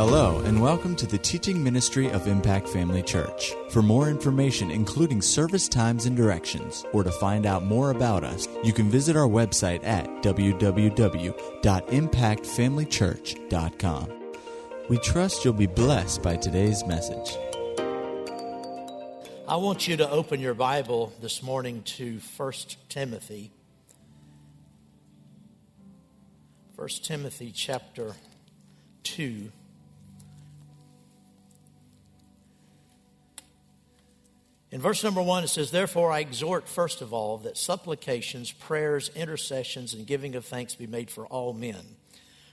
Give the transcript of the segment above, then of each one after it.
Hello, and welcome to the teaching ministry of Impact Family Church. For more information, including service times and directions, or to find out more about us, you can visit our website at www.impactfamilychurch.com. We trust you'll be blessed by today's message. I want you to open your Bible this morning to 1 Timothy. 1 Timothy chapter 2. In verse number one, it says, Therefore I exhort, first of all, that supplications, prayers, intercessions, and giving of thanks be made for all men,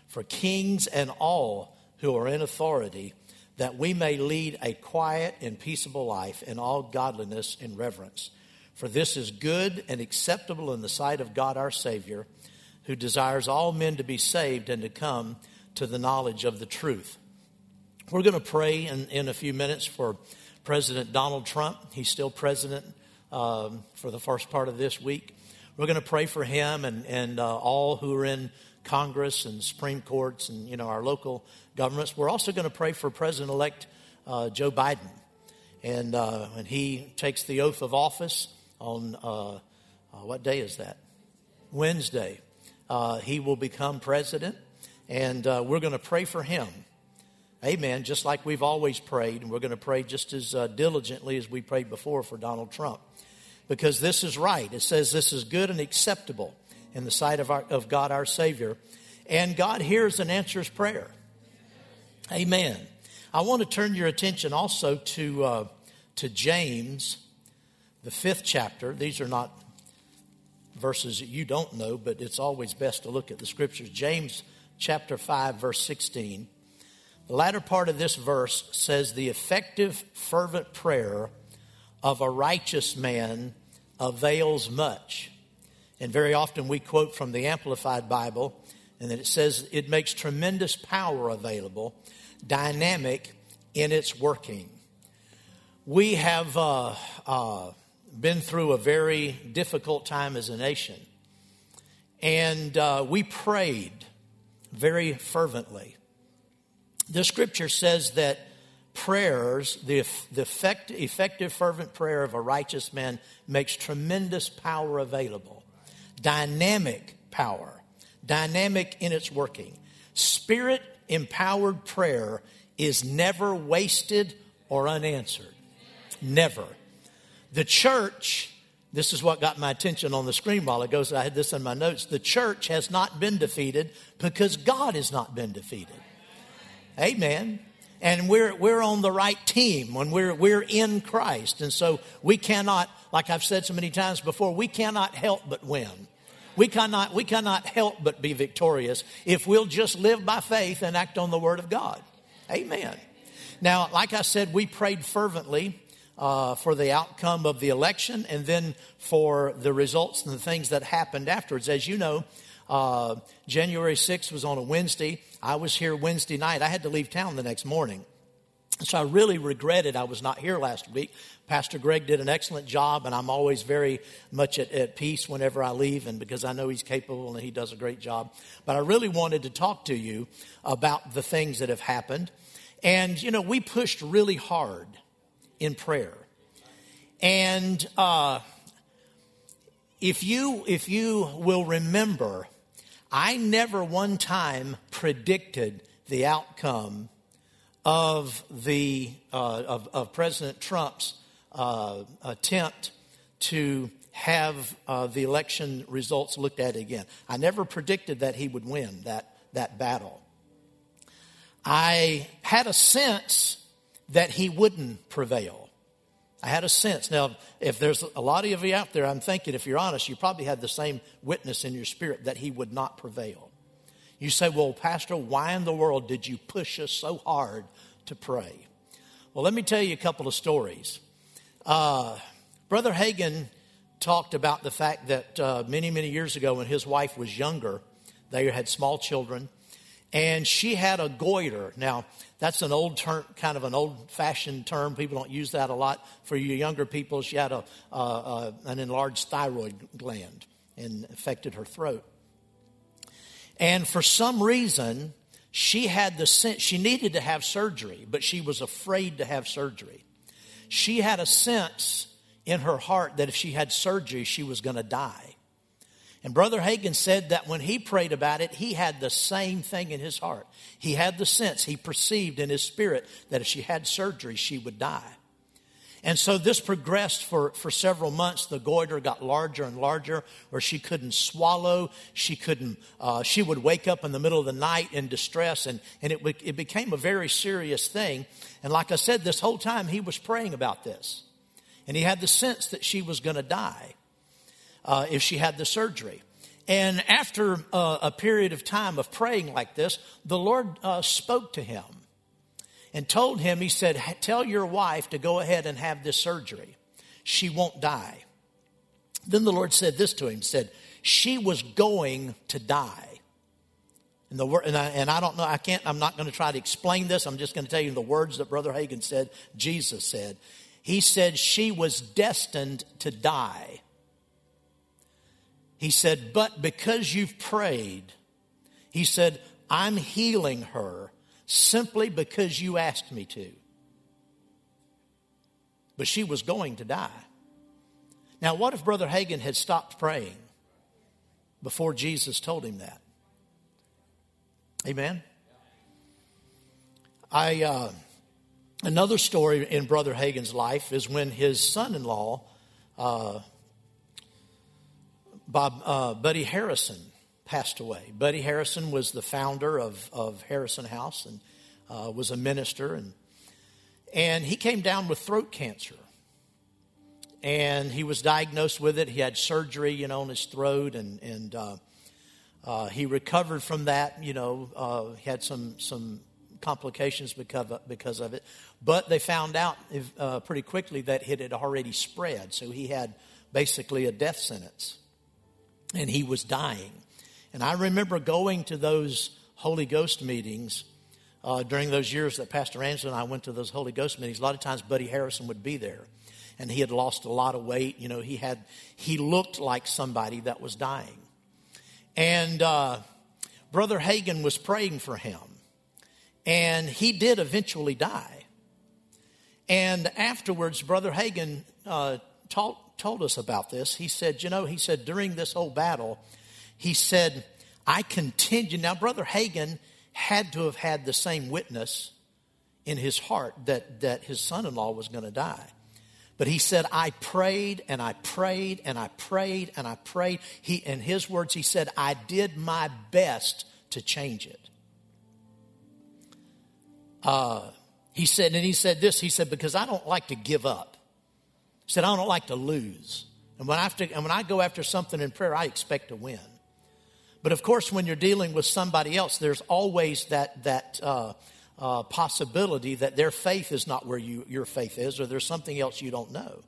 for kings and all who are in authority, that we may lead a quiet and peaceable life in all godliness and reverence. For this is good and acceptable in the sight of God our Savior, who desires all men to be saved and to come to the knowledge of the truth. We're going to pray in, in a few minutes for President Donald Trump. He's still president um, for the first part of this week. We're going to pray for him and, and uh, all who are in Congress and Supreme Courts and you know our local governments. We're also going to pray for President-elect uh, Joe Biden, and uh, when he takes the oath of office on uh, uh, what day is that? Wednesday. Uh, he will become president, and we're going to pray for him Amen. Just like we've always prayed, and we're going to pray just as uh, diligently as we prayed before for Donald Trump. Because this is right. It says this is good and acceptable in the sight of, our, of God our Savior. And God hears and answers prayer. Amen. I want to turn your attention also to, uh, to James, the fifth chapter. These are not verses that you don't know, but it's always best to look at the scriptures. James chapter 5, verse 16. The latter part of this verse says, The effective, fervent prayer of a righteous man avails much. And very often we quote from the Amplified Bible, and that it says it makes tremendous power available, dynamic in its working. We have uh, uh, been through a very difficult time as a nation, and uh, we prayed very fervently. The scripture says that prayers, the, the effect, effective, fervent prayer of a righteous man makes tremendous power available. Dynamic power, dynamic in its working. Spirit empowered prayer is never wasted or unanswered. Never. The church, this is what got my attention on the screen while it goes. I had this in my notes. The church has not been defeated because God has not been defeated. Amen. And we're, we're on the right team when we're, we're in Christ. And so we cannot, like I've said so many times before, we cannot help but win. We cannot, we cannot help but be victorious if we'll just live by faith and act on the Word of God. Amen. Now, like I said, we prayed fervently uh, for the outcome of the election and then for the results and the things that happened afterwards. As you know, uh, January 6th was on a Wednesday. I was here Wednesday night. I had to leave town the next morning. So I really regretted I was not here last week. Pastor Greg did an excellent job, and I'm always very much at, at, peace whenever I leave, and because I know he's capable and he does a great job. But I really wanted to talk to you about the things that have happened. And, you know, we pushed really hard in prayer. And uh, if, you, if you will remember, I never one time predicted the outcome of the uh, of, of, President Trump's uh, attempt to have uh, the election results looked at again. I never predicted that he would win that that battle. I had a sense that he wouldn't prevail. I had a sense. Now, if there's a lot of you out there, I'm thinking, if you're honest, you probably had the same witness in your spirit that he would not prevail. You say, well, Pastor, why in the world did you push us so hard to pray? Well, let me tell you a couple of stories. Uh, Brother Hagin talked about the fact that uh, many, many years ago, when his wife was younger, they had small children, and she had a goiter. Now, that's an old term, kind of an old fashioned term. People don't use that a lot. For you younger people, she had a, uh, uh, an enlarged thyroid gland and affected her throat. And for some reason, she had the sense she needed to have surgery, but she was afraid to have surgery. She had a sense in her heart that if she had surgery, she was going to die. And Brother Hagin said that when he prayed about it, he had the same thing in his heart. He had the sense, he perceived in his spirit that if she had surgery, she would die. And so this progressed for, for several months. The goiter got larger and larger, where she couldn't swallow. She couldn't, uh, she would wake up in the middle of the night in distress, and, and it, it became a very serious thing. And like I said, this whole time he was praying about this. And he had the sense that she was going to die uh, if she had the surgery. And after uh, a period of time of praying like this, the Lord uh, spoke to him and told him, He said, Tell your wife to go ahead and have this surgery. She won't die. Then the Lord said this to him, said, She was going to die. And, the and, I, and I don't know, I can't, I'm not going to try to explain this. I'm just going to tell you the words that Brother Hagin said, Jesus said. He said she was destined to die. He said, But because you've prayed, he said, I'm healing her simply because you asked me to. But she was going to die. Now, what if Brother Hagin had stopped praying before Jesus told him that? Amen. I uh, another story in Brother Hagin's life is when his son-in-law, uh, Bob uh, Buddy Harrison, passed away. Buddy Harrison was the founder of, of Harrison House and uh, was a minister. And, and he came down with throat cancer. And he was diagnosed with it. He had surgery, you know, on his throat. And, and uh, uh, he recovered from that, you know, uh, he had some, some complications because of, because of it. But they found out uh, pretty quickly that it had already spread. So he had basically a death sentence. And he was dying. And I remember going to those Holy Ghost meetings uh, during those years that Pastor Angela and I went to those Holy Ghost meetings. A lot of times Buddy Harrison would be there. And he had lost a lot of weight. You know, he had, he looked like somebody that was dying. And uh, Brother Hagin was praying for him. And he did eventually die. And afterwards, Brother Hagin uh, taught, told us about this. He said, you know, he said, during this whole battle, he said, I continue. Now, Brother Hagin had to have had the same witness in his heart that, that his son in law was going to die. But he said, I prayed and I prayed and I prayed and I prayed. He, in his words, he said, I did my best to change it. Uh, he said, and he said this, he said, because I don't like to give up. He said, I don't like to lose. And when I, to, and when I go after something in prayer, I expect to win. But of course, when you're dealing with somebody else, there's always that, that uh, uh, possibility that their faith is not where you, your faith is, or there's something else you don't know.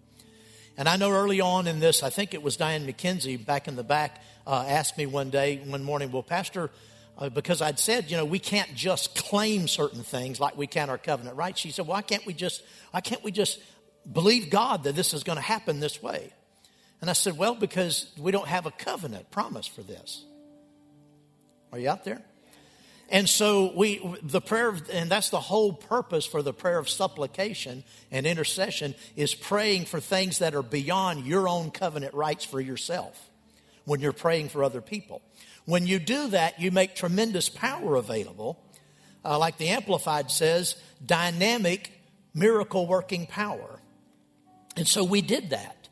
And I know early on in this, I think it was Diane McKenzie back in the back uh, asked me one day, one morning, well, Pastor, uh, because I'd said, you know, we can't just claim certain things like we can our covenant right? She said, why can't we just, why can't we just believe God that this is going to happen this way? And I said, well, because we don't have a covenant promise for this. Are you out there? And so we, the prayer, and that's the whole purpose for the prayer of supplication and intercession is praying for things that are beyond your own covenant rights for yourself when you're praying for other people. When you do that, you make tremendous power available. Uh, like the Amplified says, dynamic miracle working power. And so we did that.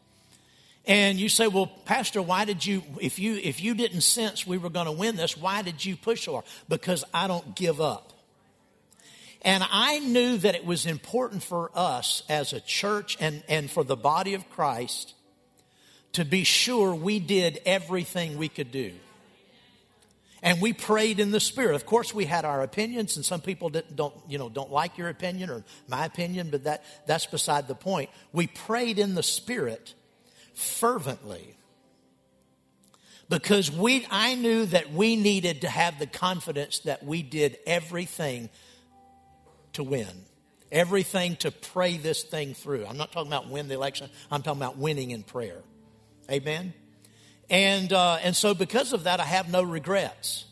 And you say, well, Pastor, why did you, if you, if you didn't sense we were going to win this, why did you push for? Because I don't give up. And I knew that it was important for us as a church and, and for the body of Christ to be sure we did everything we could do. And we prayed in the spirit. Of course, we had our opinions, and some people don't, you know, don't like your opinion or my opinion, but that, that's beside the point. We prayed in the spirit fervently because we I knew that we needed to have the confidence that we did everything to win. Everything to pray this thing through. I'm not talking about win the election. I'm talking about winning in prayer. Amen. And uh, and so because of that, I have no regrets.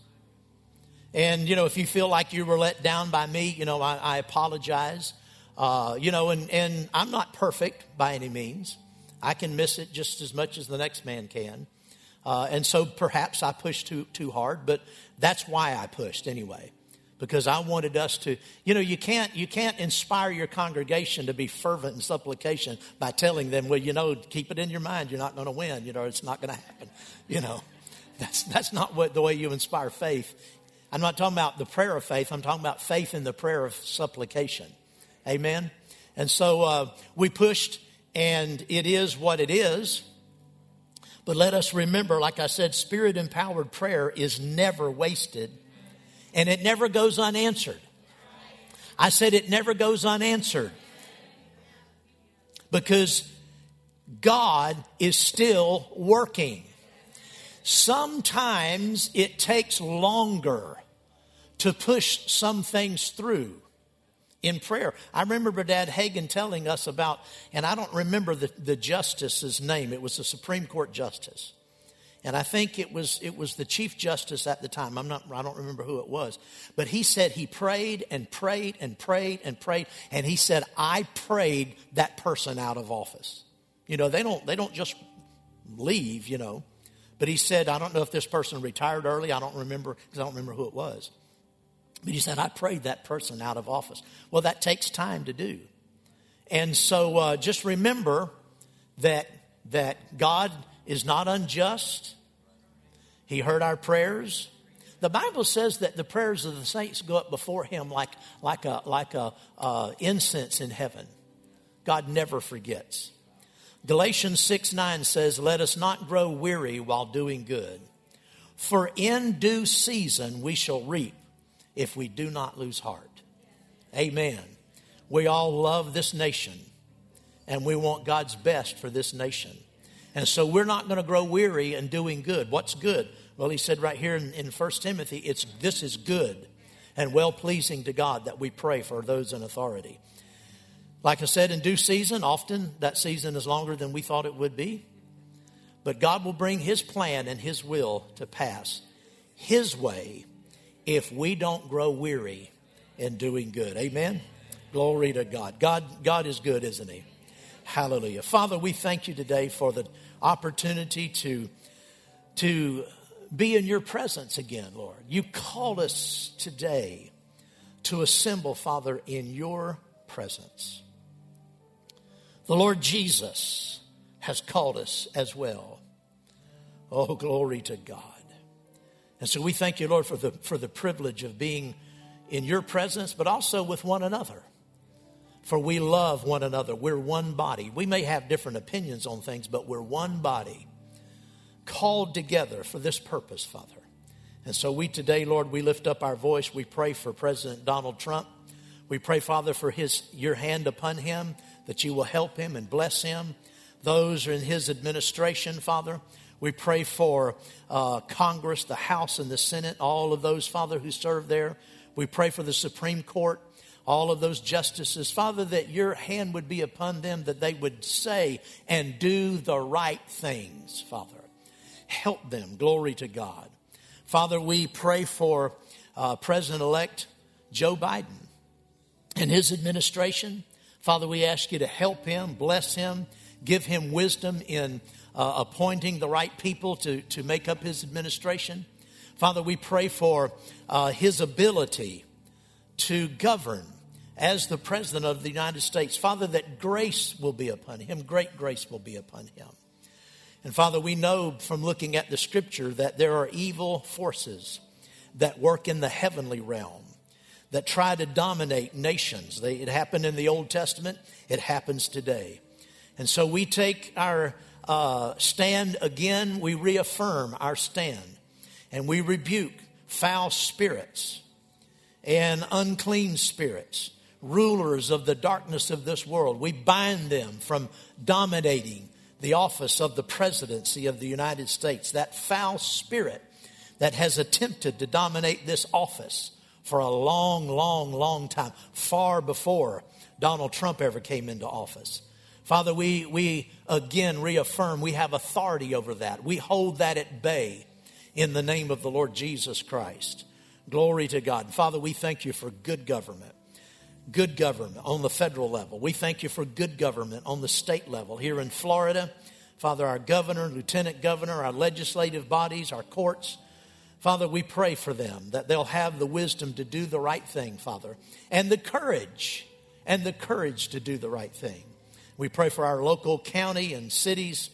And, you know, if you feel like you were let down by me, you know, I, I apologize. Uh, you know, and, and I'm not perfect by any means. I can miss it just as much as the next man can. Uh, and so perhaps I pushed too, too hard, but that's why I pushed anyway. Because I wanted us to, you know, you can't, you can't inspire your congregation to be fervent in supplication by telling them, well, you know, keep it in your mind, you're not going to win, you know, it's not going to happen. You know, that's, that's not what the way you inspire faith. I'm not talking about the prayer of faith, I'm talking about faith in the prayer of supplication. Amen? And so uh, we pushed, and it is what it is. But let us remember, like I said, spirit empowered prayer is never wasted and it never goes unanswered. I said it never goes unanswered because God is still working. Sometimes it takes longer to push some things through in prayer. I remember Dad Hagin telling us about, and I don't remember the, the justice's name. It was a Supreme Court justice. And I think it was, it was the Chief Justice at the time. I'm not, I don't remember who it was. But he said he prayed and prayed and prayed and prayed. And he said, I prayed that person out of office. You know, they don't, they don't just leave, you know. But he said, I don't know if this person retired early. I don't remember, because I don't remember who it was. But he said, I prayed that person out of office. Well, that takes time to do. And so uh, just remember that, that God is not unjust. He heard our prayers. The Bible says that the prayers of the saints go up before him like, like a, like a uh, incense in heaven. God never forgets. Galatians 6 9 says, Let us not grow weary while doing good, for in due season we shall reap if we do not lose heart. Amen. We all love this nation and we want God's best for this nation. And so we're not going to grow weary in doing good. What's good? Well, he said right here in, in 1 Timothy, it's this is good and well pleasing to God that we pray for those in authority. Like I said, in due season, often that season is longer than we thought it would be. But God will bring His plan and His will to pass His way if we don't grow weary in doing good. Amen. Glory to God. God, God is good, isn't He? Hallelujah. Father, we thank you today for the opportunity to, to be in your presence again, Lord. You called us today to assemble, Father, in your presence. The Lord Jesus has called us as well. Oh, glory to God. And so we thank you, Lord, for the, for the privilege of being in your presence, but also with one another. For we love one another. We're one body. We may have different opinions on things, but we're one body called together for this purpose, Father. And so we today, Lord, we lift up our voice. We pray for President Donald Trump. We pray, Father, for his your hand upon him, that you will help him and bless him. Those in his administration, Father. We pray for uh, Congress, the House, and the Senate, all of those, Father, who serve there. We pray for the Supreme Court, all of those justices. Father, that your hand would be upon them, that they would say and do the right things, Father. Help them. Glory to God. Father, we pray for uh, President elect Joe Biden and his administration. Father, we ask you to help him, bless him, give him wisdom in uh, appointing the right people to, to make up his administration. Father, we pray for uh, his ability to govern as the President of the United States. Father, that grace will be upon him, great grace will be upon him. And Father, we know from looking at the scripture that there are evil forces that work in the heavenly realm that try to dominate nations. They, it happened in the Old Testament, it happens today. And so we take our uh, stand again, we reaffirm our stand and we rebuke foul spirits and unclean spirits, rulers of the darkness of this world. We bind them from dominating the office of the presidency of the United States, that foul spirit that has attempted to dominate this office for a long, long, long time, far before Donald Trump ever came into office. Father, we, we again reaffirm we have authority over that. We hold that at bay in the name of the Lord Jesus Christ. Glory to God. Father, we thank you for good government. Good government on the federal level. We thank you for good government on the state level. Here in Florida, Father, our governor, lieutenant governor, our legislative bodies, our courts, Father, we pray for them that they'll have the wisdom to do the right thing, Father, and the courage, and the courage to do the right thing. We pray for our local county and cities,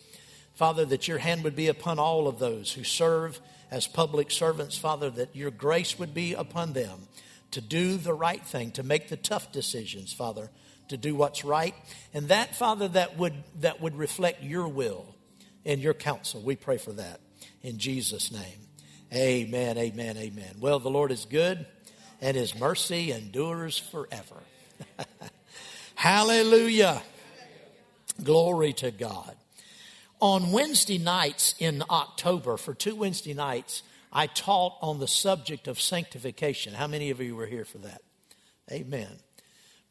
Father, that your hand would be upon all of those who serve as public servants, Father, that your grace would be upon them to do the right thing, to make the tough decisions, Father, to do what's right. And that, Father, that would, that would reflect your will and your counsel. We pray for that in Jesus' name. Amen, amen, amen. Well, the Lord is good and his mercy endures forever. Hallelujah. Glory to God. On Wednesday nights in October, for two Wednesday nights, I taught on the subject of sanctification. How many of you were here for that? Amen.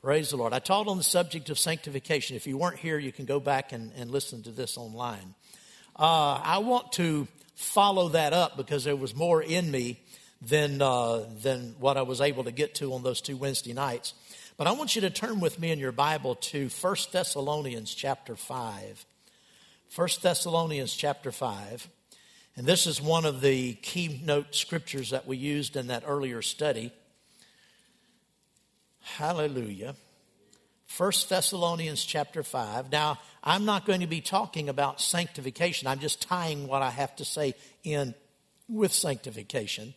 Praise the Lord. I taught on the subject of sanctification. If you weren't here, you can go back and, and listen to this online. Uh, I want to follow that up because there was more in me than, uh, than what I was able to get to on those two Wednesday nights. But I want you to turn with me in your Bible to 1 Thessalonians chapter 5. 1 Thessalonians chapter 5. And this is one of the keynote scriptures that we used in that earlier study. Hallelujah. 1 Thessalonians chapter 5. Now, I'm not going to be talking about sanctification. I'm just tying what I have to say in with sanctification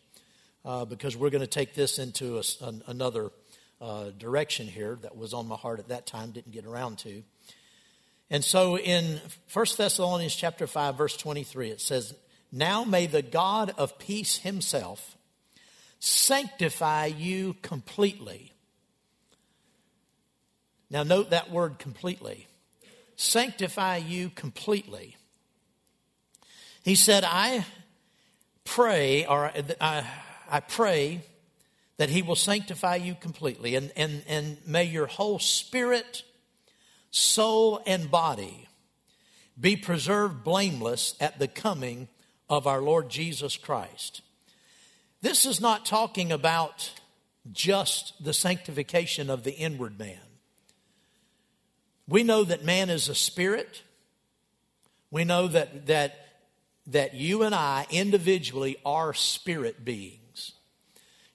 uh, because we're going to take this into a, an, another uh, direction here that was on my heart at that time, didn't get around to. And so in 1 Thessalonians chapter 5 verse 23 it says, "Now may the God of peace himself sanctify you completely." Now, note that word completely. Sanctify you completely. He said, I pray, or I, I pray that he will sanctify you completely, and, and, and may your whole spirit, soul, and body be preserved blameless at the coming of our Lord Jesus Christ. This is not talking about just the sanctification of the inward man. We know that man is a spirit. We know that, that, that you and I individually are spirit beings.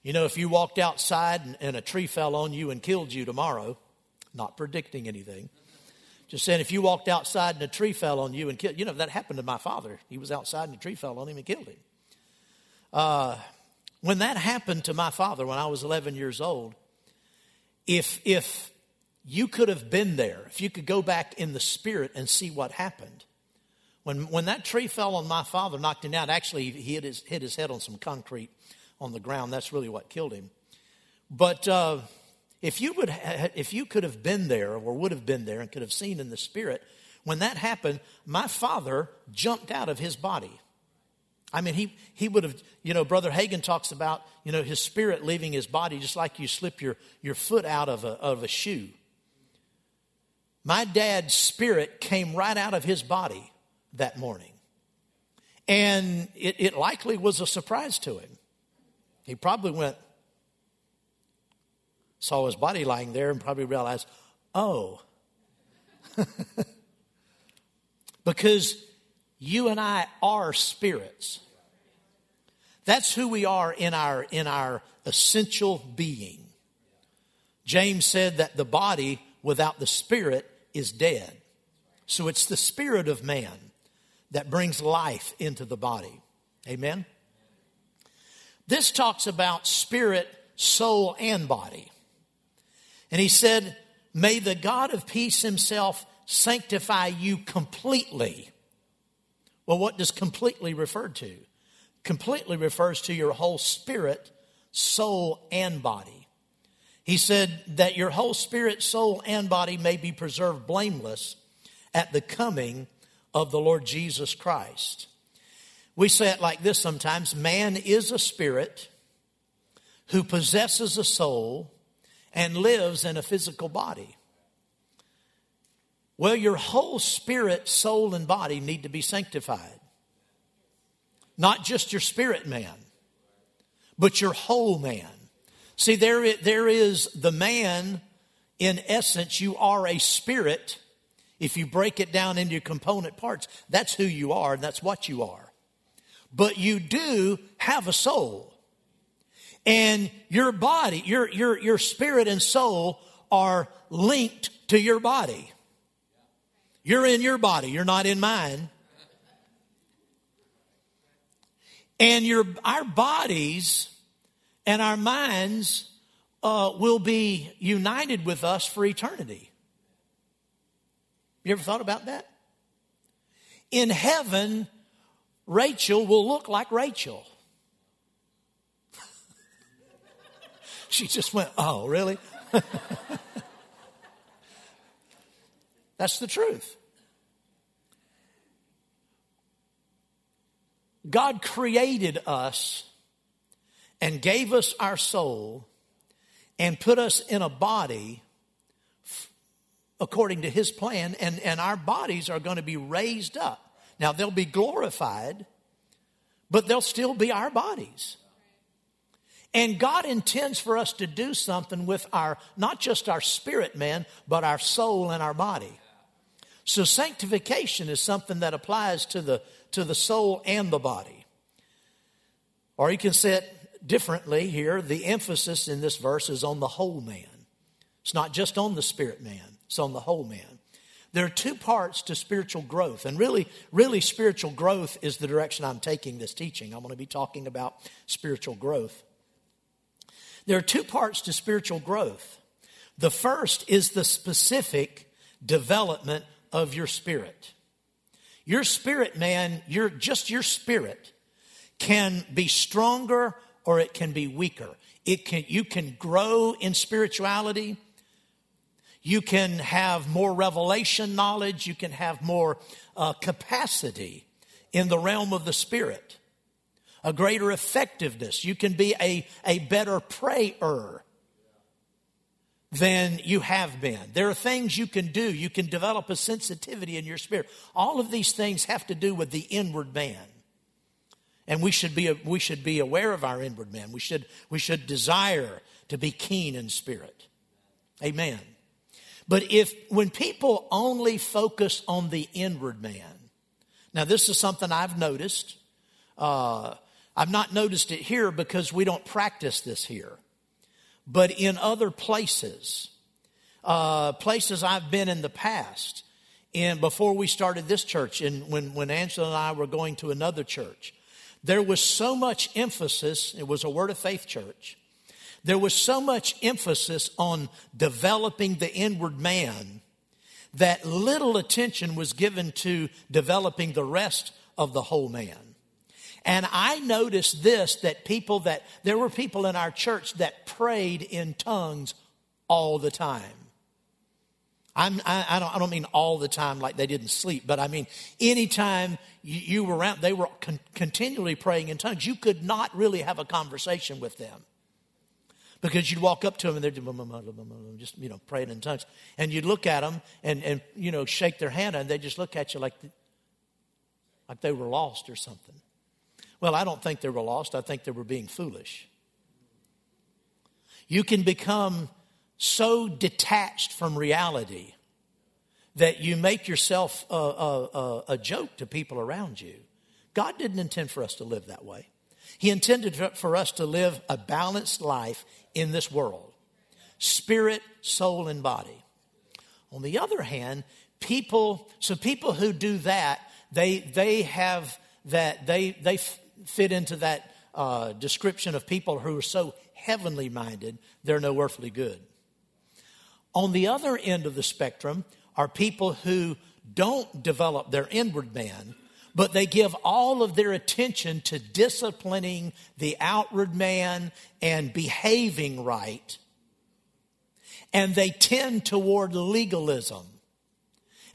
You know, if you walked outside and, and a tree fell on you and killed you tomorrow, not predicting anything, just saying if you walked outside and a tree fell on you and killed, you know, that happened to my father. He was outside and a tree fell on him and killed him. Uh, when that happened to my father when I was 11 years old, if, if you could have been there if you could go back in the spirit and see what happened. When, when that tree fell on my father, knocked him out, actually, he hit his, hit his head on some concrete on the ground. That's really what killed him. But uh, if, you would ha- if you could have been there or would have been there and could have seen in the spirit, when that happened, my father jumped out of his body. I mean, he, he would have, you know, Brother Hagin talks about, you know, his spirit leaving his body just like you slip your, your foot out of a, of a shoe. My dad's spirit came right out of his body that morning. And it, it likely was a surprise to him. He probably went, saw his body lying there, and probably realized, oh. because you and I are spirits. That's who we are in our, in our essential being. James said that the body without the spirit is dead. So it's the spirit of man that brings life into the body. Amen? This talks about spirit, soul, and body. And he said, May the God of peace himself sanctify you completely. Well, what does completely refer to? Completely refers to your whole spirit, soul, and body. He said that your whole spirit, soul, and body may be preserved blameless at the coming of the Lord Jesus Christ. We say it like this sometimes man is a spirit who possesses a soul and lives in a physical body. Well, your whole spirit, soul, and body need to be sanctified. Not just your spirit man, but your whole man. See, there, there is the man, in essence, you are a spirit. If you break it down into component parts, that's who you are and that's what you are. But you do have a soul. And your body, your, your, your spirit and soul are linked to your body. You're in your body, you're not in mine. And your, our bodies and our minds uh, will be united with us for eternity. You ever thought about that? In heaven, Rachel will look like Rachel. she just went, Oh, really? That's the truth. God created us and gave us our soul and put us in a body according to his plan, and, and our bodies are going to be raised up. Now, they'll be glorified, but they'll still be our bodies. And God intends for us to do something with our, not just our spirit man, but our soul and our body. So sanctification is something that applies to the, to the soul and the body. Or you can say it differently here. The emphasis in this verse is on the whole man. It's not just on the spirit man, it's on the whole man. There are two parts to spiritual growth, and really, really, spiritual growth is the direction I'm taking this teaching. I'm going to be talking about spiritual growth. There are two parts to spiritual growth. The first is the specific development of your spirit. Your spirit, man, your just your spirit can be stronger or it can be weaker. It can you can grow in spirituality. You can have more revelation knowledge. You can have more uh, capacity in the realm of the spirit, a greater effectiveness. You can be a, a better prayer than you have been. There are things you can do. You can develop a sensitivity in your spirit. All of these things have to do with the inward man. And we should be, we should be aware of our inward man. We should, we should desire to be keen in spirit. Amen. But if, when people only focus on the inward man, now this is something I've noticed. Uh, I've not noticed it here because we don't practice this here but in other places, uh, places I've been in the past, and before we started this church, and when, when Angela and I were going to another church, there was so much emphasis, it was a Word of Faith church, there was so much emphasis on developing the inward man that little attention was given to developing the rest of the whole man. And I noticed this that people that, there were people in our church that prayed in tongues all the time. I'm, I, I, don't, I don't mean all the time like they didn't sleep, but I mean anytime you, you were around, they were con- continually praying in tongues. You could not really have a conversation with them because you'd walk up to them and they're just you know praying in tongues, and you'd look at them and and you know shake their hand and they just look at you like like they were lost or something. Well, I don't think they were lost. I think they were being foolish. You can become so detached from reality that you make yourself a, a, a, joke to people around you. God didn't intend for us to live that way. He intended for us to live a balanced life in this world spirit, soul, and body. On the other hand, people, so people who do that, they, they have that, they, they fit into that uh, description of people who are so heavenly minded, they're no earthly good. On the other end of the spectrum are people who don't develop their inward man, but they give all of their attention to disciplining the outward man and behaving right. And they tend toward legalism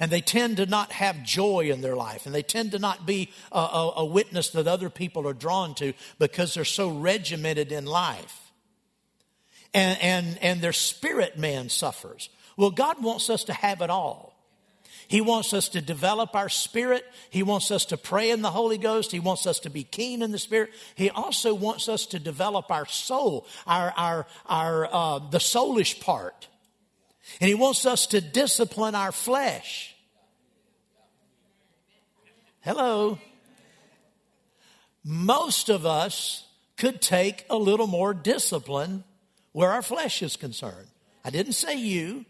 and they tend to not have joy in their life and they tend to not be a, a, a, witness that other people are drawn to because they're so regimented in life and, and, and their spirit man suffers well god wants us to have it all He wants us to develop our spirit. He wants us to pray in the Holy Ghost. He wants us to be keen in the Spirit. He also wants us to develop our soul, our, our, our, uh, the soulish part. And He wants us to discipline our flesh. Hello. Most of us could take a little more discipline where our flesh is concerned. I didn't say you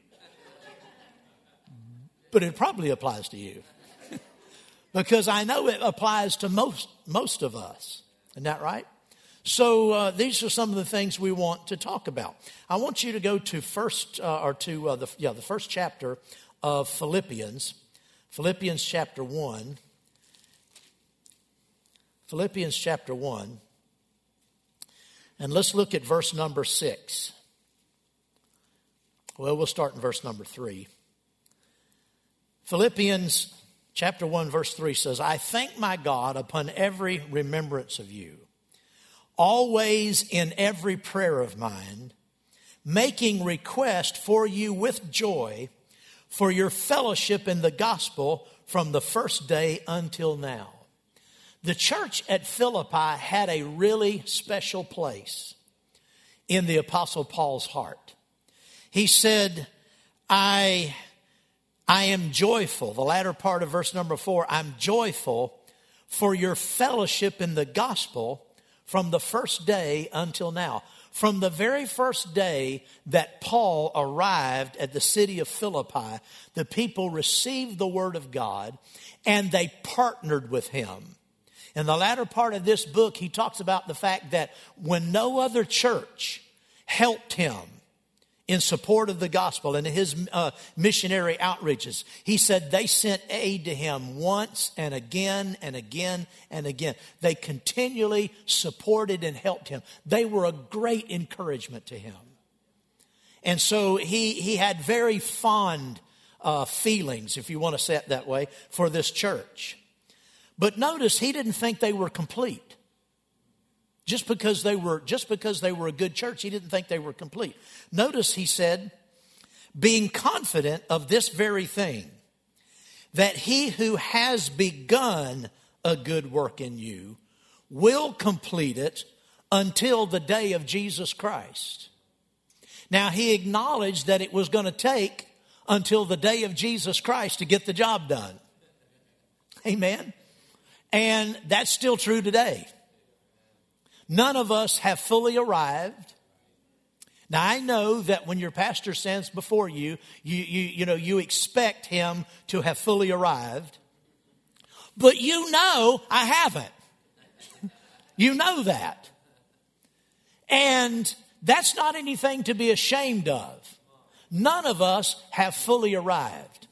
but it probably applies to you. because I know it applies to most, most of us. Isn't that right? So uh, these are some of the things we want to talk about. I want you to go to first uh, or to uh, the yeah the first chapter of Philippians, Philippians chapter one. Philippians chapter one, and let's look at verse number six. Well, we'll start in verse number three. Philippians chapter 1 verse 3 says, I thank my God upon every remembrance of you, always in every prayer of mine, making request for you with joy for your fellowship in the gospel from the first day until now. The church at Philippi had a really special place in the Apostle Paul's heart. He said, I I am joyful. The latter part of verse number four, I'm joyful for your fellowship in the gospel from the first day until now. From the very first day that Paul arrived at the city of Philippi, the people received the word of God and they partnered with him. In the latter part of this book, he talks about the fact that when no other church helped him, in support of the gospel and his uh, missionary outreaches. He said they sent aid to him once and again and again and again. They continually supported and helped him. They were a great encouragement to him. And so he, he had very fond uh, feelings, if you want to say it that way, for this church. But notice he didn't think they were complete. Just because they were just because they were a good church, he didn't think they were complete. Notice he said, being confident of this very thing, that he who has begun a good work in you will complete it until the day of Jesus Christ. Now, he acknowledged that it was going to take until the day of Jesus Christ to get the job done. Amen. And that's still true today. None of us have fully arrived. Now I know that when your pastor stands before you, you, you, you know, you expect him to have fully arrived. But you know I haven't. you know that. And that's not anything to be ashamed of. None of us have fully arrived.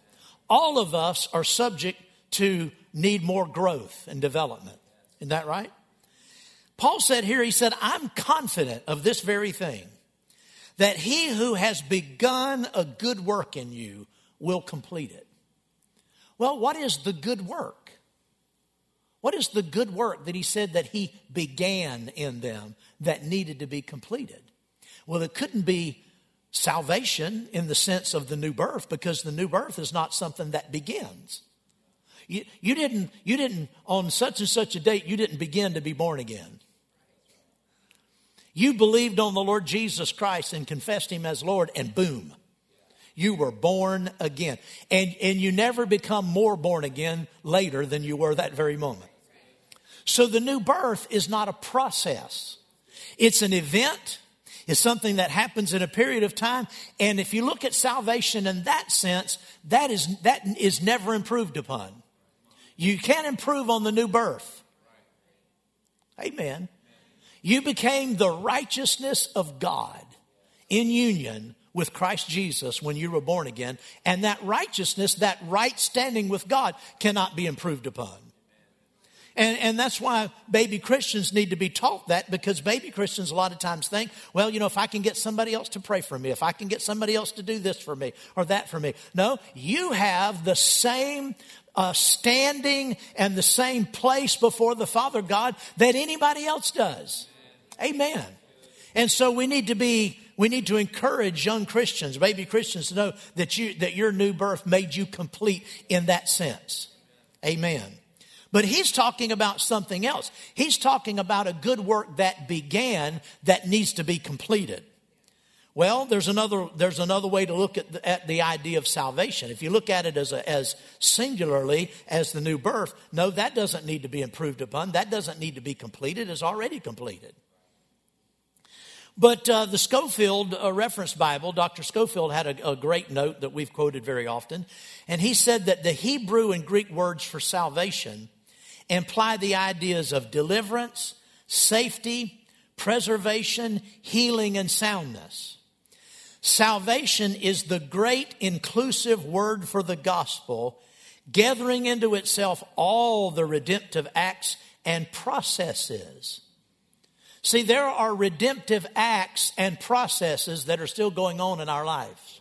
All of us are subject to need more growth and development. Isn't that right? Paul said here, he said, I'm confident of this very thing, that he who has begun a good work in you will complete it. Well, what is the good work? What is the good work that he said that he began in them that needed to be completed? Well, it couldn't be salvation in the sense of the new birth because the new birth is not something that begins. You, you, didn't, you didn't, on such and such a date, you didn't begin to be born again. You believed on the Lord Jesus Christ and confessed Him as Lord, and boom, you were born again. And, and you never become more born again later than you were that very moment. So the new birth is not a process, it's an event. It's something that happens in a period of time. And if you look at salvation in that sense, that is, that is never improved upon. You can't improve on the new birth. Amen. You became the righteousness of God in union with Christ Jesus when you were born again. And that righteousness, that right standing with God, cannot be improved upon. And, and that's why baby Christians need to be taught that because baby Christians a lot of times think, well, you know, if I can get somebody else to pray for me, if I can get somebody else to do this for me or that for me. No, you have the same uh, standing and the same place before the Father God that anybody else does. Amen. And so we need to be we need to encourage young Christians, baby Christians, to know that, you, that your new birth made you complete in that sense. Amen. But he's talking about something else. He's talking about a good work that began that needs to be completed. Well, there's another, there's another way to look at the, at the idea of salvation. If you look at it as, a, as singularly as the new birth, no, that doesn't need to be improved upon. That doesn't need to be completed. It's already completed. But uh, the Scofield uh, Reference Bible, Dr. Scofield had a, a great note that we've quoted very often. And he said that the Hebrew and Greek words for salvation imply the ideas of deliverance, safety, preservation, healing, and soundness. Salvation is the great inclusive word for the gospel, gathering into itself all the redemptive acts and processes. See, there are redemptive acts and processes that are still going on in our lives.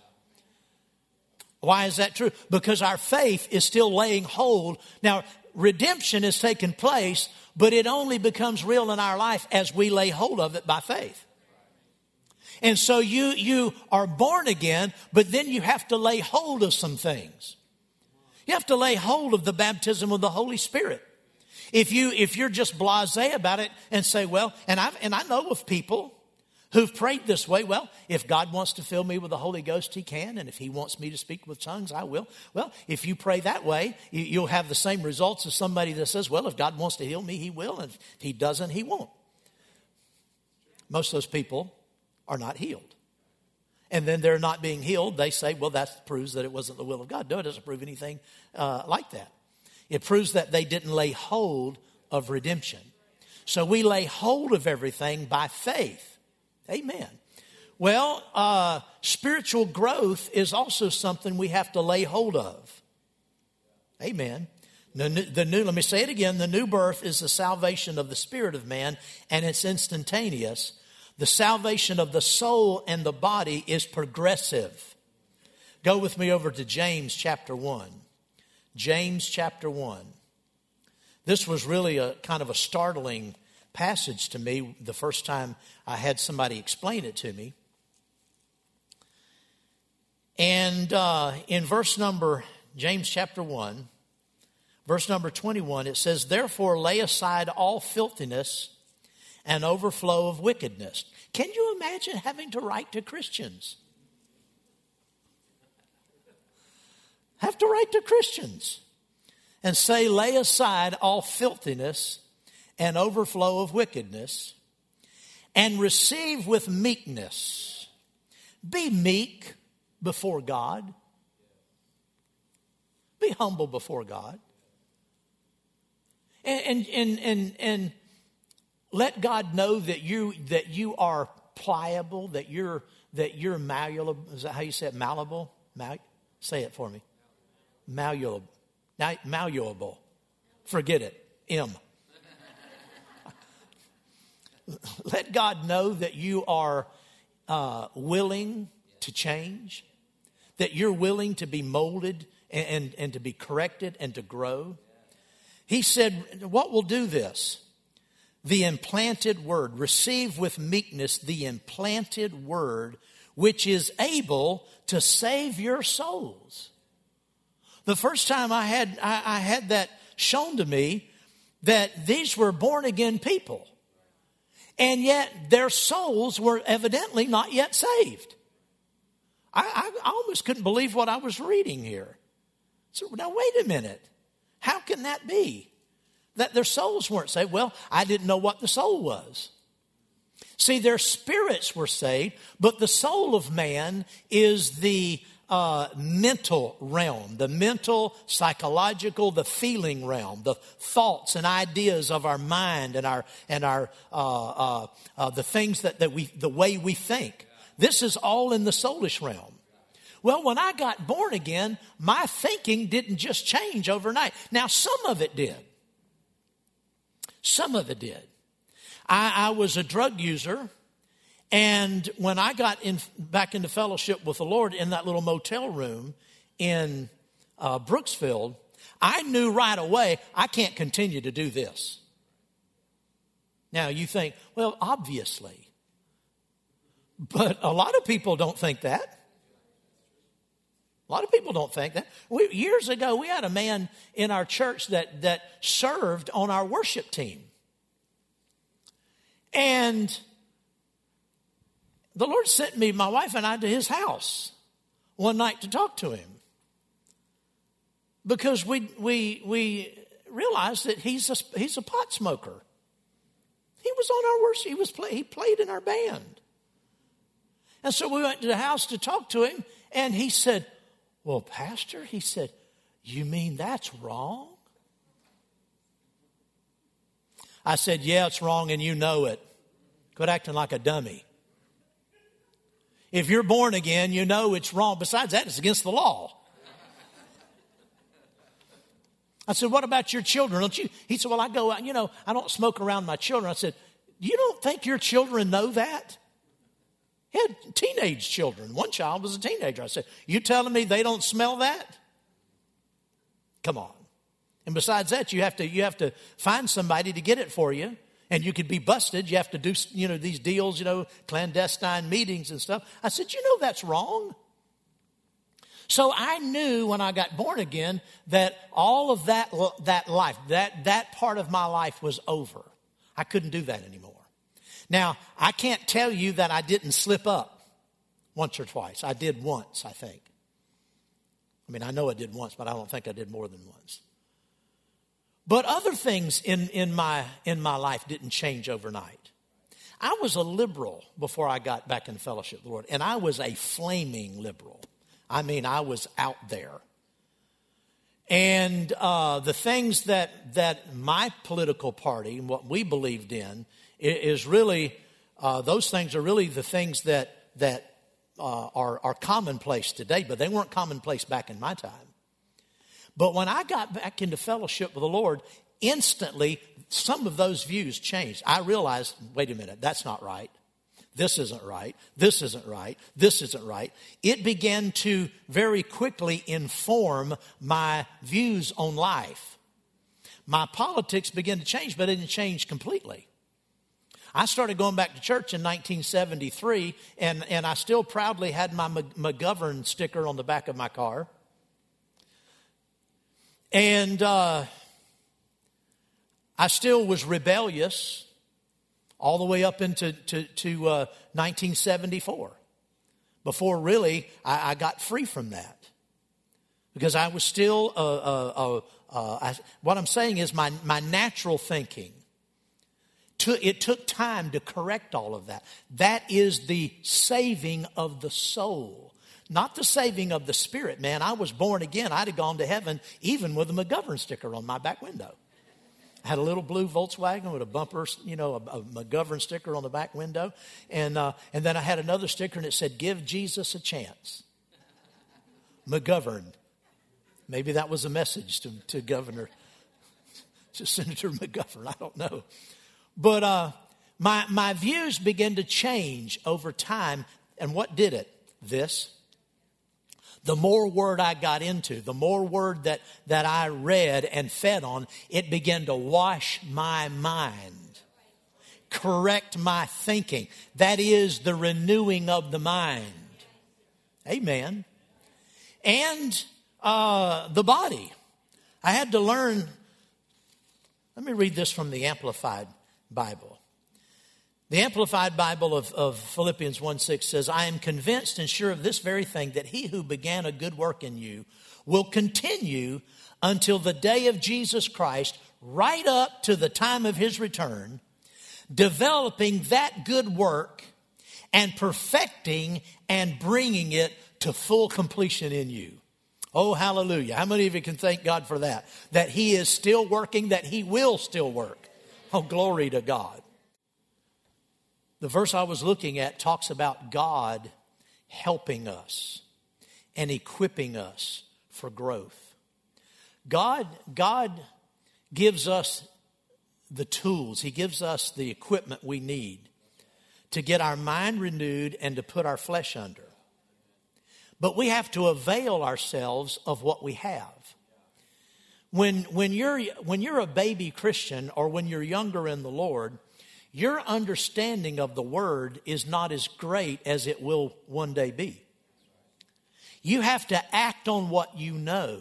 Why is that true? Because our faith is still laying hold. Now, redemption has taken place, but it only becomes real in our life as we lay hold of it by faith. And so you, you are born again, but then you have to lay hold of some things. You have to lay hold of the baptism of the Holy Spirit. If you, if you're just blasé about it and say, well, and I, and I know of people who've prayed this way. Well, if God wants to fill me with the Holy Ghost, He can. And if He wants me to speak with tongues, I will. Well, if you pray that way, you'll have the same results as somebody that says, well, if God wants to heal me, He will. And if He doesn't, He won't. Most of those people are not healed. And then they're not being healed. They say, well, that proves that it wasn't the will of God. No, it doesn't prove anything uh, like that. It proves that they didn't lay hold of redemption. So we lay hold of everything by faith. Amen. Well, uh, spiritual growth is also something we have to lay hold of. Amen. The new, the new, let me say it again the new birth is the salvation of the spirit of man, and it's instantaneous. The salvation of the soul and the body is progressive. Go with me over to James chapter 1. James chapter 1. This was really a kind of a startling passage to me the first time I had somebody explain it to me. And uh, in verse number, James chapter 1, verse number 21, it says, Therefore lay aside all filthiness and overflow of wickedness. Can you imagine having to write to Christians? Have to write to Christians and say, lay aside all filthiness and overflow of wickedness and receive with meekness. Be meek before God. Be humble before God. And, and, and, and, let God know that you that you are pliable, that you're that you're malleable. Is that how you say it? Malleable? Mal- say it for me. Malleable. Malleable. Forget it. M. let God know that you are uh, willing to change, that you're willing to be molded and, and, and to be corrected and to grow. He said, What will do this? the implanted word. Receive with meekness the implanted word, which is able to save your souls. The first time I had, I, I had that shown to me that these were born again people. And yet their souls were evidently not yet saved. I, I, almost couldn't believe what I was reading here. So now wait a minute. How can that be? that their souls weren't saved. Well, I didn't know what the soul was. See, their spirits were saved, but the soul of man is the uh, mental realm, the mental, psychological, the feeling realm, the thoughts and ideas of our mind and our and our uh, uh, uh the things that, that we the way we think. This is all in the soulish realm. Well, when I got born again, my thinking didn't just change overnight. Now, some of it did. Some of it did. I, I was a drug user, and when I got in, back into fellowship with the Lord in that little motel room in uh, Brooksfield, I knew right away I can't continue to do this. Now you think, well, obviously. But a lot of people don't think that. A lot of people don't think that. We, years ago, we had a man in our church that, that served on our worship team. And the Lord sent me, my wife and I, to his house one night to talk to him. Because we, we, we realized that he's a, he's a pot smoker. He was on our worship, he, was play, he played in our band. And so we went to the house to talk to him, and he said, well, Pastor, he said, You mean that's wrong? I said, Yeah, it's wrong and you know it. Quit acting like a dummy. If you're born again, you know it's wrong. Besides that, it's against the law. I said, What about your children? Don't you? He said, Well, I go out, you know, I don't smoke around my children. I said, You don't think your children know that? He had teenage children. One child was a teenager. I said, You telling me they don't smell that? Come on. And besides that, you have to you have to find somebody to get it for you. And you could be busted. You have to do, you know, these deals, you know, clandestine meetings and stuff. I said, you know, that's wrong. So I knew when I got born again that all of that, that life, that, that part of my life was over. I couldn't do that anymore. Now, I can't tell you that I didn't slip up once or twice. I did once, I think. I mean, I know I did once, but I don't think I did more than once. But other things in, in, my, in my life didn't change overnight. I was a liberal before I got back in fellowship with the Lord, and I was a flaming liberal. I mean, I was out there. And uh, the things that, that my political party and what we believed in is really, uh, those things are really the things that, that uh, are, are commonplace today, but they weren't commonplace back in my time. But when I got back into fellowship with the Lord, instantly some of those views changed. I realized, wait a minute, that's not right. This isn't right. This isn't right. This isn't right. It began to very quickly inform my views on life. My politics began to change, but it didn't change completely. I started going back to church in 1973, and, and I still proudly had my McGovern sticker on the back of my car. And uh, I still was rebellious all the way up into to, to, uh, 1974 before really I, I, got free from that. Because I was still, uh, uh, uh I, what I'm saying is my, my natural thinking it took time to correct all of that. That is the saving of the soul, not the saving of the spirit. Man, I was born again. I'd have gone to heaven even with a McGovern sticker on my back window. I had a little blue Volkswagen with a bumper, you know, a, a McGovern sticker on the back window. And, uh, and then I had another sticker and it said, Give Jesus a chance. McGovern. Maybe that was a message to, to Governor, to Senator McGovern. I don't know. But uh, my, my views began to change over time. And what did it? This. The more word I got into, the more word that, that I read and fed on, it began to wash my mind, correct my thinking. That is the renewing of the mind. Amen. And uh, the body. I had to learn. Let me read this from the Amplified. Bible. The Amplified Bible of, of Philippians 1 6 says, I am convinced and sure of this very thing that he who began a good work in you will continue until the day of Jesus Christ, right up to the time of his return, developing that good work and perfecting and bringing it to full completion in you. Oh, hallelujah. How many of you can thank God for that? That He is still working, that He will still work. Oh, glory to God. The verse I was looking at talks about God helping us and equipping us for growth. God, God gives us the tools, He gives us the equipment we need to get our mind renewed and to put our flesh under. But we have to avail ourselves of what we have. When, when, you're, when you're a baby Christian or when you're younger in the Lord, your understanding of the word is not as great as it will one day be. You have to act on what you know.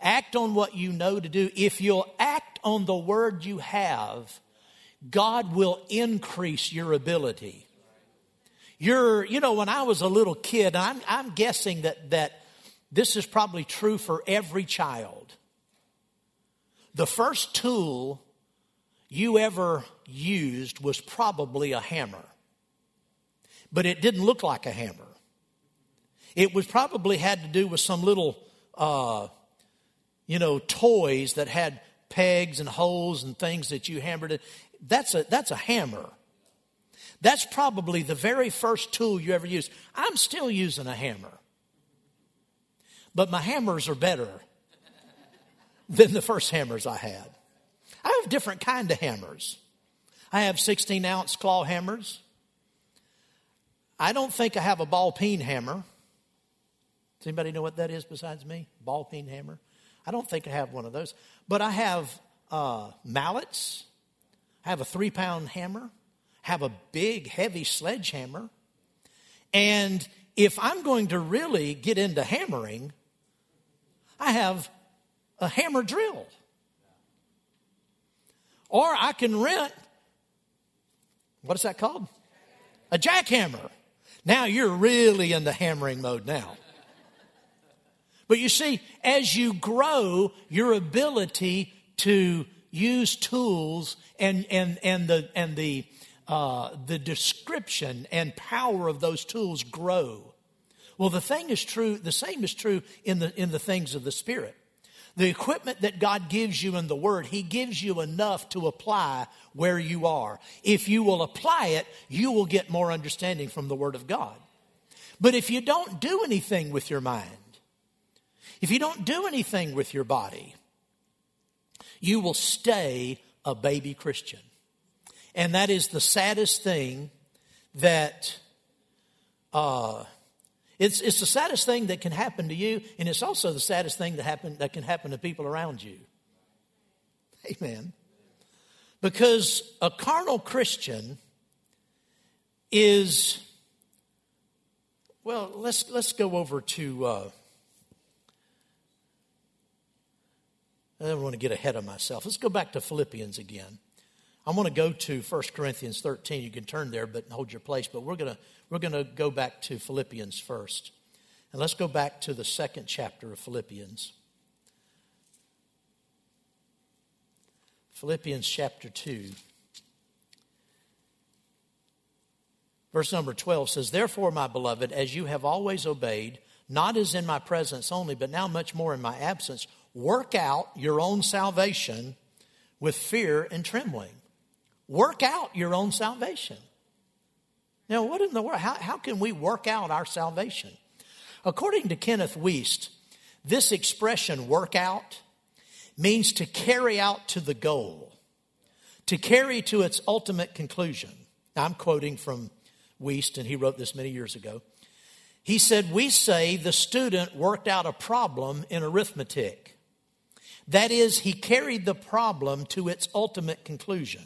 Act on what you know to do. If you'll act on the word you have, God will increase your ability. You're, you know, when I was a little kid, I'm, I'm guessing that, that this is probably true for every child. The first tool you ever used was probably a hammer, but it didn't look like a hammer. It was probably had to do with some little, uh, you know, toys that had pegs and holes and things that you hammered it. That's a, that's a hammer. That's probably the very first tool you ever used. I'm still using a hammer. But my hammers are better than the first hammers I had. I have different kind of hammers. I have 16 ounce claw hammers. I don't think I have a ball peen hammer. Does anybody know what that is besides me? Ball peen hammer? I don't think I have one of those. But I have uh, mallets. I have a three pound hammer. I Have a big, heavy sledgehammer. And if I'm going to really get into hammering, I have a hammer drill. Or I can rent, what is that called? A jackhammer. Now you're really in the hammering mode now. But you see, as you grow, your ability to use tools and, and, and the, and the, uh, the description and power of those tools grow. Well, the thing is true, the same is true in the, in the things of the Spirit. The equipment that God gives you in the Word, He gives you enough to apply where you are. If you will apply it, you will get more understanding from the Word of God. But if you don't do anything with your mind, if you don't do anything with your body, you will stay a baby Christian. And that is the saddest thing that uh, it's, it's the saddest thing that can happen to you, and it's also the saddest thing that, happen, that can happen to people around you. Amen. Because a carnal Christian is, well, let's, let's go over to, uh, I don't want to get ahead of myself. Let's go back to Philippians again. I want to go to 1 Corinthians 13. You can turn there, but hold your place. But we're going to, we're going to go back to Philippians first. And let's go back to the second chapter of Philippians. Philippians chapter 2. Verse number 12 says, Therefore, my beloved, as you have always obeyed, not as in my presence only, but now much more in my absence, work out your own salvation with fear and trembling. Work out your own salvation. Now, what in the world? How, how can we work out our salvation? According to Kenneth Wuest, this expression, work out, means to carry out to the goal, to carry to its ultimate conclusion. I'm quoting from Wuest, and he wrote this many years ago. He said, We say the student worked out a problem in arithmetic. That is, he carried the problem to its ultimate conclusion.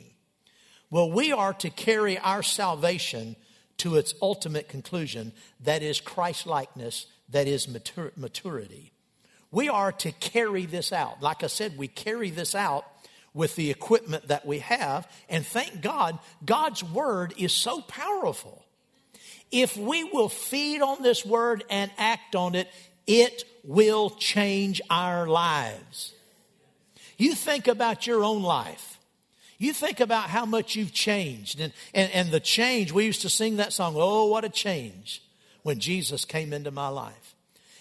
Well, we are to carry our salvation to its ultimate conclusion that is Christ likeness, that is matur- maturity. We are to carry this out. Like I said, we carry this out with the equipment that we have, and thank God, God's word is so powerful. If we will feed on this word and act on it, it will change our lives. You think about your own life. You think about how much you've changed and, and, and the change. We used to sing that song, Oh, what a change when Jesus came into my life.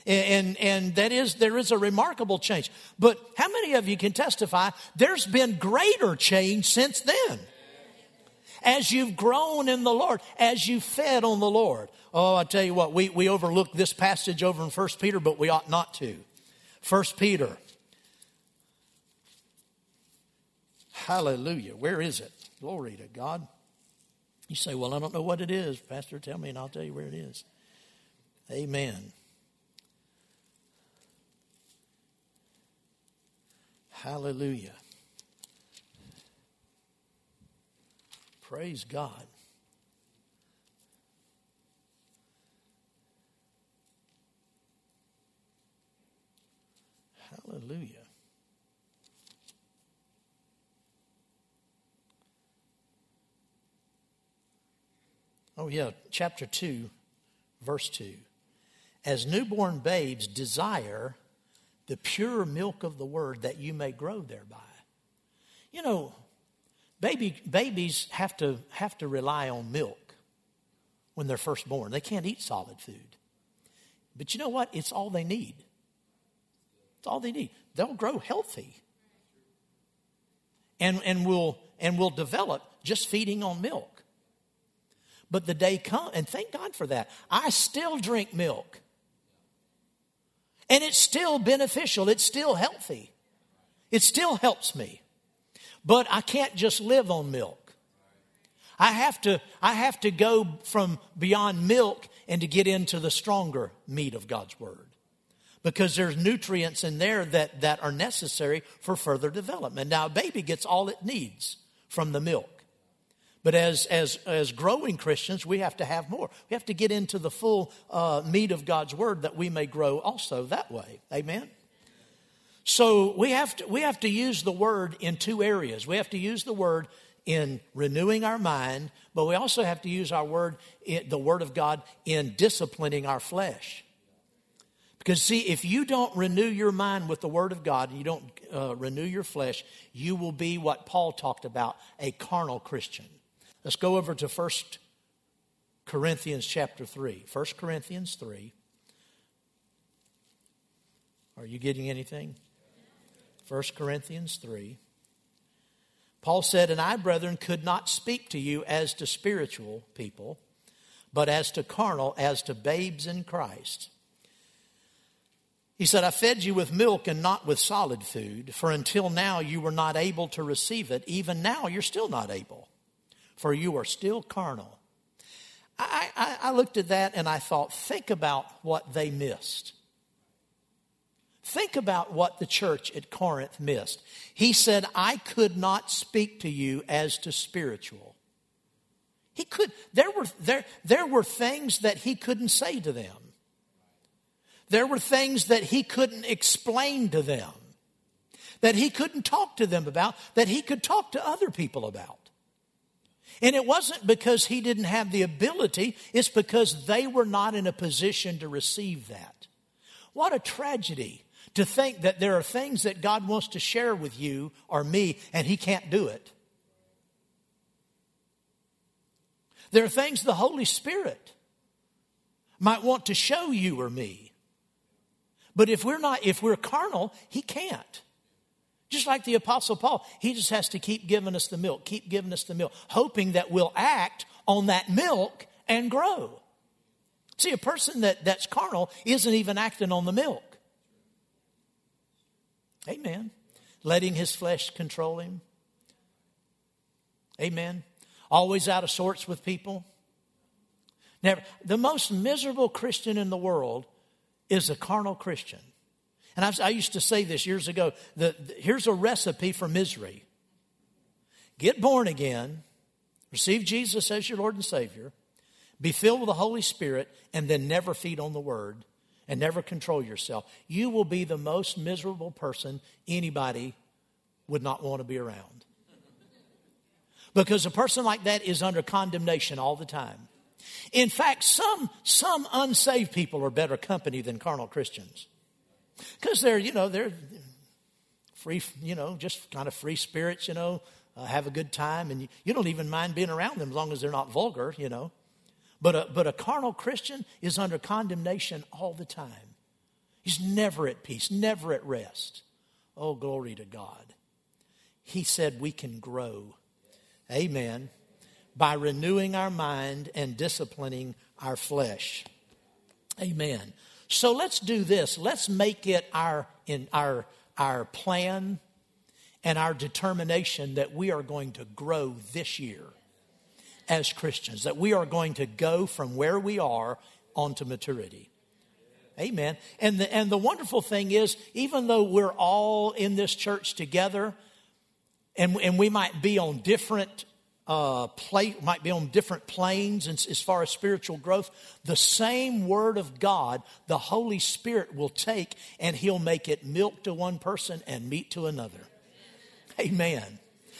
And, and, and that is, there is a remarkable change. But how many of you can testify there's been greater change since then? As you've grown in the Lord, as you fed on the Lord. Oh, I tell you what, we, we overlook this passage over in First Peter, but we ought not to. First Peter Hallelujah. Where is it? Glory to God. You say, Well, I don't know what it is. Pastor, tell me and I'll tell you where it is. Amen. Hallelujah. Praise God. Hallelujah. Oh, yeah, chapter 2, verse 2. As newborn babes desire the pure milk of the word that you may grow thereby. You know, baby, babies have to, have to rely on milk when they're first born. They can't eat solid food. But you know what? It's all they need. It's all they need. They'll grow healthy. And, and, will, and will develop just feeding on milk. But the day comes, and thank God for that. I still drink milk. And it's still beneficial, it's still healthy, it still helps me. But I can't just live on milk. I have to, I have to go from beyond milk and to get into the stronger meat of God's Word. Because there's nutrients in there that, that are necessary for further development. Now, a baby gets all it needs from the milk. But as, as, as growing Christians, we have to have more. We have to get into the full uh, meat of God's word that we may grow also that way. Amen? So we have, to, we have to use the word in two areas. We have to use the word in renewing our mind, but we also have to use our word, the word of God, in disciplining our flesh. Because, see, if you don't renew your mind with the Word of God and you don't uh, renew your flesh, you will be what Paul talked about a carnal Christian. Let's go over to 1 Corinthians chapter 3. 1 Corinthians 3. Are you getting anything? 1 Corinthians 3. Paul said, And I, brethren, could not speak to you as to spiritual people, but as to carnal, as to babes in Christ. He said, I fed you with milk and not with solid food, for until now you were not able to receive it. Even now you're still not able for you are still carnal. I, I, I looked at that and I thought, think about what they missed. Think about what the church at Corinth missed. He said, I could not speak to you as to spiritual. He could, there were, there, there were things that he couldn't say to them. There were things that he couldn't explain to them, that he couldn't talk to them about, that he could talk to other people about. And it wasn't because he didn't have the ability, it's because they were not in a position to receive that. What a tragedy to think that there are things that God wants to share with you or me and he can't do it. There are things the Holy Spirit might want to show you or me. But if we're not, if we're carnal, he can't. Just like the Apostle Paul, he just has to keep giving us the milk, keep giving us the milk, hoping that we'll act on that milk and grow. See, a person that, that's carnal isn't even acting on the milk. Amen. Letting his flesh control him. Amen. Always out of sorts with people. Never. The most miserable Christian in the world is a carnal Christian. And I've, i used to say this years ago the, the, here's a recipe for misery get born again, receive Jesus as your Lord and Savior, be filled with the Holy Spirit, and then never feed on the Word and never control yourself. You will be the most miserable person anybody would not want to be around. Because a person like that is under condemnation all the time. In fact, some, some unsaved people are better company than carnal Christians. Because they're, you know, they're free, you know, just kind of free spirits, you know, uh, have a good time. And you, you don't even mind being around them as long as they're not vulgar, you know. But a, but a carnal Christian is under condemnation all the time. He's never at peace, never at rest. Oh, glory to God. He said we can grow. Amen. By renewing our mind and disciplining our flesh. Amen. So let's do this. Let's make it our, in our, our plan and our determination that we are going to grow this year as Christians, that we are going to go from where we are onto maturity. Amen. And the, and the wonderful thing is, even though we're all in this church together and, and we might be on different uh, play, might be on different planes as, as far as spiritual growth, the same Word of God, the Holy Spirit will take and He'll make it milk to one person and meat to another. Amen.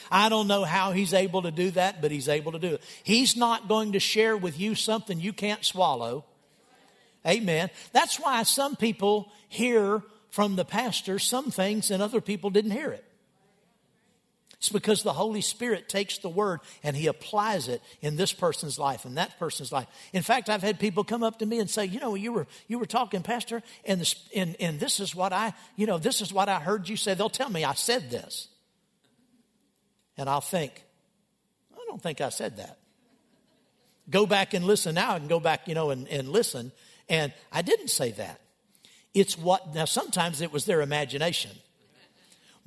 I don't know how He's able to do that, but He's able to do it. He's not going to share with you something you can't swallow. Amen. That's why some people hear from the pastor some things and other people didn't hear it. It's because the Holy Spirit takes the word and he applies it in this person's life and that person's life. In fact, I've had people come up to me and say, "You know, you were you were talking, Pastor, and this, and and this is what I, you know, this is what I heard you say." They'll tell me I said this, and I'll think, "I don't think I said that." Go back and listen now. I can go back, you know, and, and listen, and I didn't say that. It's what now. Sometimes it was their imagination.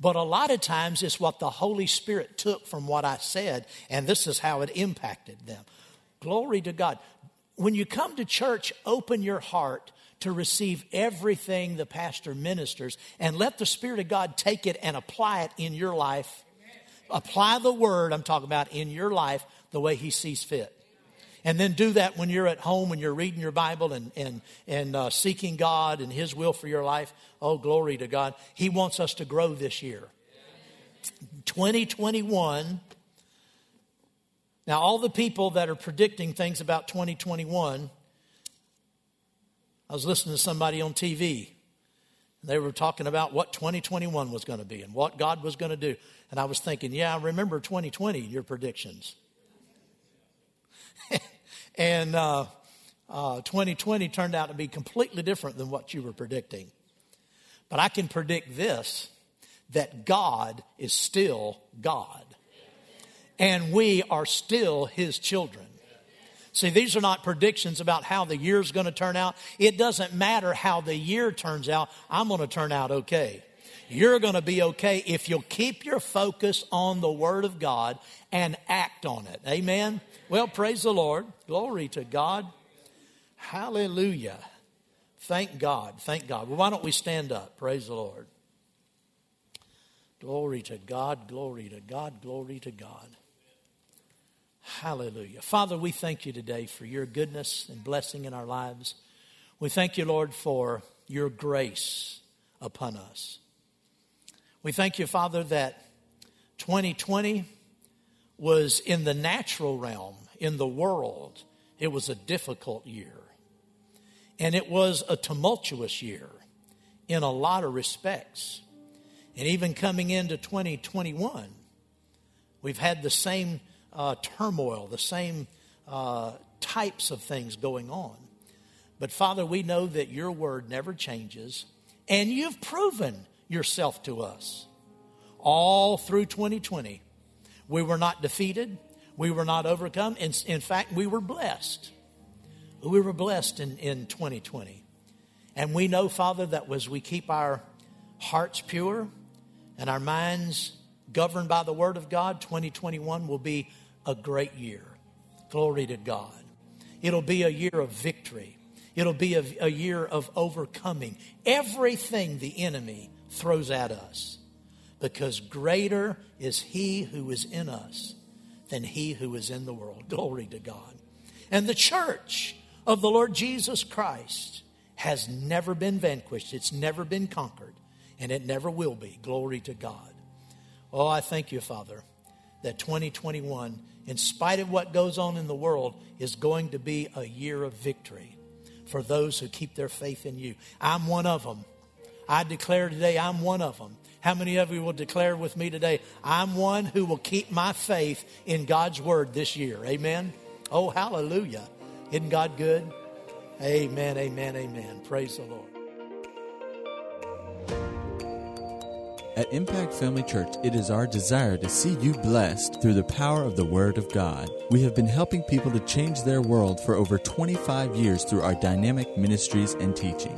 But a lot of times it's what the Holy Spirit took from what I said, and this is how it impacted them. Glory to God. When you come to church, open your heart to receive everything the pastor ministers and let the Spirit of God take it and apply it in your life. Apply the word I'm talking about in your life the way He sees fit. And then do that when you're at home, when you're reading your Bible and, and, and uh, seeking God and His will for your life. Oh, glory to God. He wants us to grow this year. 2021. Now, all the people that are predicting things about 2021, I was listening to somebody on TV. And They were talking about what 2021 was going to be and what God was going to do. And I was thinking, yeah, I remember 2020, your predictions. and uh, uh, 2020 turned out to be completely different than what you were predicting. But I can predict this that God is still God. And we are still His children. See, these are not predictions about how the year's going to turn out. It doesn't matter how the year turns out. I'm going to turn out okay. You're going to be okay if you'll keep your focus on the Word of God and act on it. Amen. Well, praise the Lord. Glory to God. Hallelujah. Thank God. Thank God. Well, why don't we stand up? Praise the Lord. Glory to God, glory to God, glory to God. Hallelujah. Father, we thank you today for your goodness and blessing in our lives. We thank you, Lord, for your grace upon us. We thank you, Father, that 2020 was in the natural realm, in the world, it was a difficult year. And it was a tumultuous year in a lot of respects. And even coming into 2021, we've had the same uh, turmoil, the same uh, types of things going on. But Father, we know that your word never changes, and you've proven yourself to us all through 2020. We were not defeated, we were not overcome. In, in fact, we were blessed we were blessed in, in 2020. And we know, Father, that as we keep our hearts pure and our minds governed by the Word of God, 2021 will be a great year. Glory to God. It'll be a year of victory. It'll be a, a year of overcoming everything the enemy throws at us. Because greater is He who is in us than He who is in the world. Glory to God. And the church of the Lord Jesus Christ has never been vanquished, it's never been conquered, and it never will be. Glory to God. Oh, I thank you, Father, that 2021, in spite of what goes on in the world, is going to be a year of victory for those who keep their faith in you. I'm one of them. I declare today, I'm one of them. How many of you will declare with me today, I'm one who will keep my faith in God's word this year? Amen. Oh, hallelujah. Isn't God good? Amen, amen, amen. Praise the Lord. At Impact Family Church, it is our desire to see you blessed through the power of the Word of God. We have been helping people to change their world for over 25 years through our dynamic ministries and teaching.